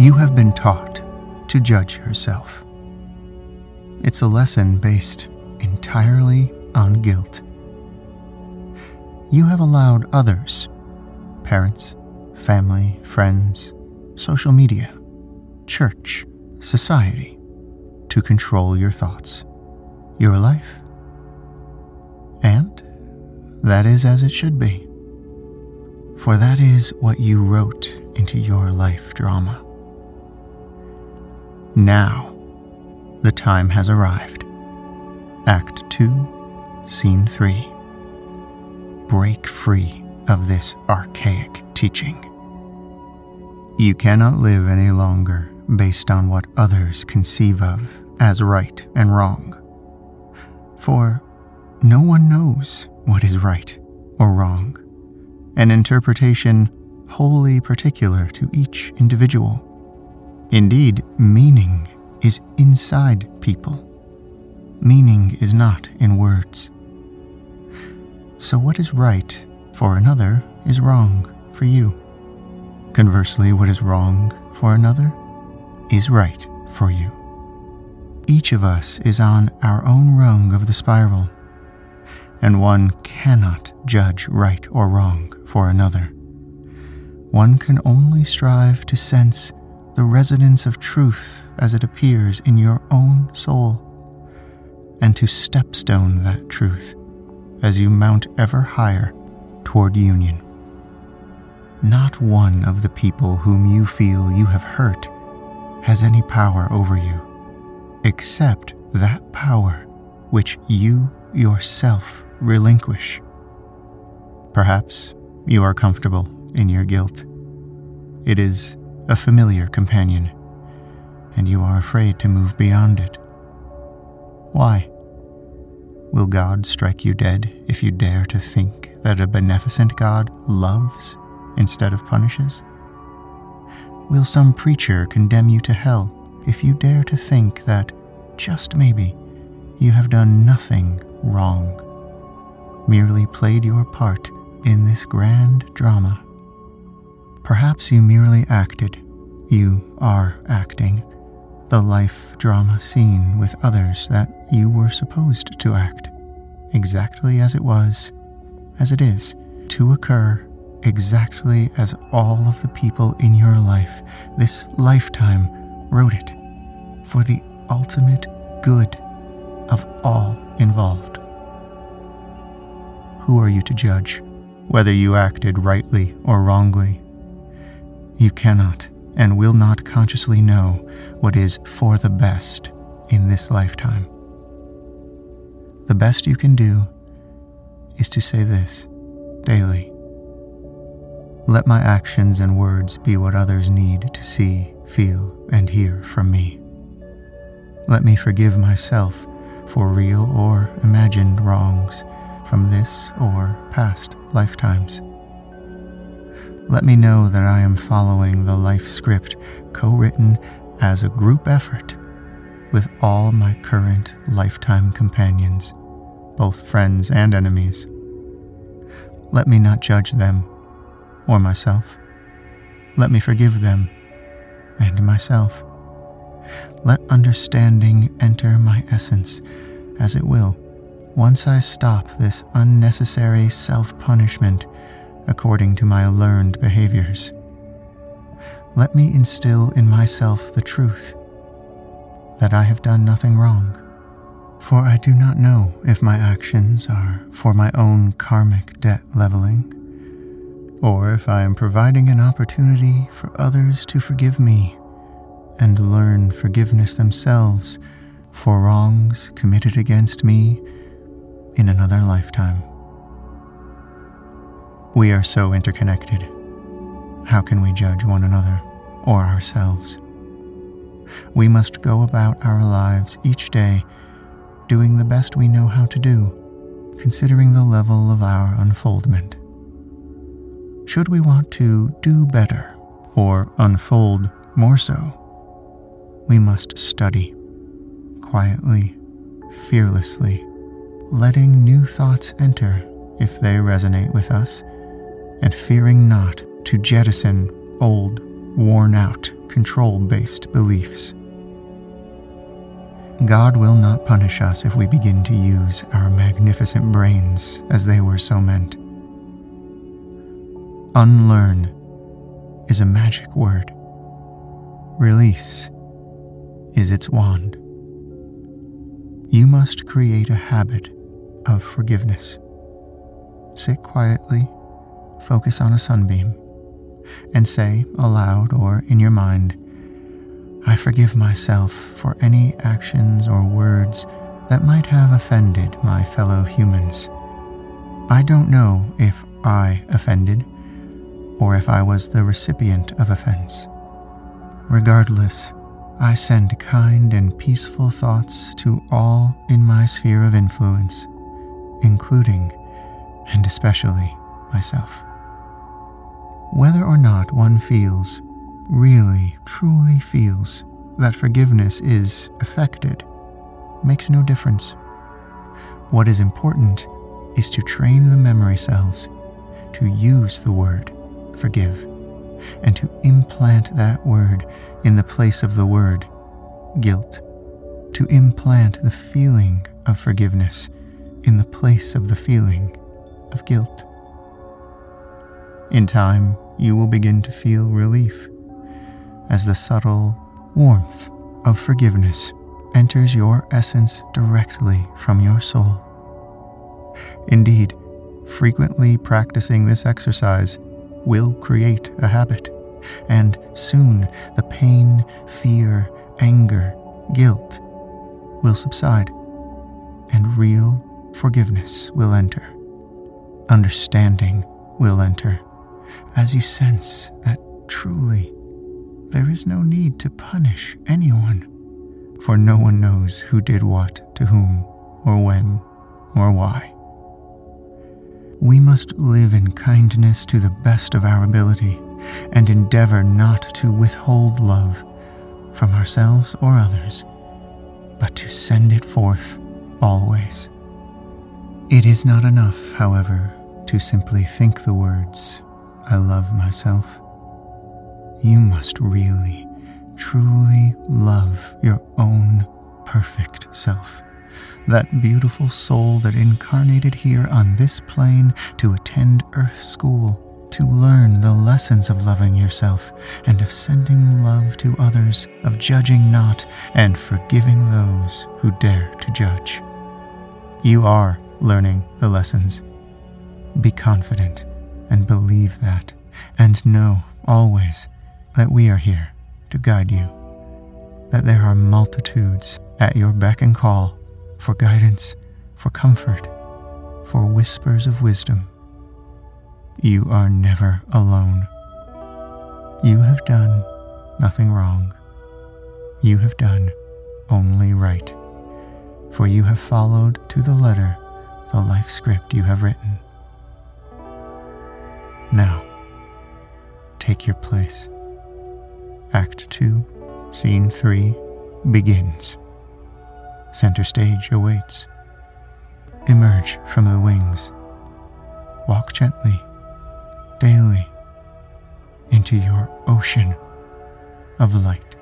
You have been taught to judge yourself. It's a lesson based entirely on guilt. You have allowed others, parents, family, friends, social media, church, society, to control your thoughts, your life. And that is as it should be. For that is what you wrote into your life drama. Now, the time has arrived. Act 2, Scene 3. Break free of this archaic teaching. You cannot live any longer based on what others conceive of as right and wrong. For no one knows what is right or wrong, an interpretation wholly particular to each individual. Indeed, meaning is inside people. Meaning is not in words. So, what is right for another is wrong for you. Conversely, what is wrong for another is right for you. Each of us is on our own rung of the spiral, and one cannot judge right or wrong for another. One can only strive to sense the resonance of truth as it appears in your own soul, and to stepstone that truth as you mount ever higher toward union. Not one of the people whom you feel you have hurt has any power over you, except that power which you yourself relinquish. Perhaps you are comfortable in your guilt. It is a familiar companion, and you are afraid to move beyond it. Why? Will God strike you dead if you dare to think that a beneficent God loves instead of punishes? Will some preacher condemn you to hell if you dare to think that, just maybe, you have done nothing wrong, merely played your part in this grand drama? Perhaps you merely acted, you are acting, the life drama scene with others that you were supposed to act, exactly as it was, as it is, to occur exactly as all of the people in your life this lifetime wrote it, for the ultimate good of all involved. Who are you to judge whether you acted rightly or wrongly? You cannot and will not consciously know what is for the best in this lifetime. The best you can do is to say this daily. Let my actions and words be what others need to see, feel, and hear from me. Let me forgive myself for real or imagined wrongs from this or past lifetimes. Let me know that I am following the life script co written as a group effort with all my current lifetime companions, both friends and enemies. Let me not judge them or myself. Let me forgive them and myself. Let understanding enter my essence as it will once I stop this unnecessary self punishment according to my learned behaviors. Let me instill in myself the truth that I have done nothing wrong, for I do not know if my actions are for my own karmic debt leveling, or if I am providing an opportunity for others to forgive me and learn forgiveness themselves for wrongs committed against me in another lifetime. We are so interconnected. How can we judge one another or ourselves? We must go about our lives each day doing the best we know how to do, considering the level of our unfoldment. Should we want to do better or unfold more so, we must study quietly, fearlessly, letting new thoughts enter if they resonate with us and fearing not to jettison old, worn out control based beliefs. God will not punish us if we begin to use our magnificent brains as they were so meant. Unlearn is a magic word. Release is its wand. You must create a habit of forgiveness. Sit quietly, focus on a sunbeam, and say aloud or in your mind, I forgive myself for any actions or words that might have offended my fellow humans. I don't know if I offended or if I was the recipient of offense. Regardless, I send kind and peaceful thoughts to all in my sphere of influence, including and especially myself. Whether or not one feels, really, truly feels, that forgiveness is affected makes no difference. What is important is to train the memory cells to use the word forgive and to implant that word in the place of the word guilt, to implant the feeling of forgiveness in the place of the feeling of guilt. In time, you will begin to feel relief as the subtle warmth of forgiveness enters your essence directly from your soul. Indeed, frequently practicing this exercise will create a habit, and soon the pain, fear, anger, guilt will subside, and real forgiveness will enter. Understanding will enter as you sense that truly there is no need to punish anyone, for no one knows who did what to whom, or when, or why. We must live in kindness to the best of our ability and endeavor not to withhold love from ourselves or others, but to send it forth always. It is not enough, however, to simply think the words, I love myself. You must really, truly love your own perfect self that beautiful soul that incarnated here on this plane to attend Earth School, to learn the lessons of loving yourself and of sending love to others, of judging not and forgiving those who dare to judge. You are learning the lessons. Be confident and believe that, and know always that we are here to guide you, that there are multitudes at your beck and call for guidance, for comfort, for whispers of wisdom. You are never alone. You have done nothing wrong. You have done only right, for you have followed to the letter the life script you have written. Now, take your place. Act 2, Scene 3 begins. Center stage awaits. Emerge from the wings. Walk gently, daily, into your ocean of light.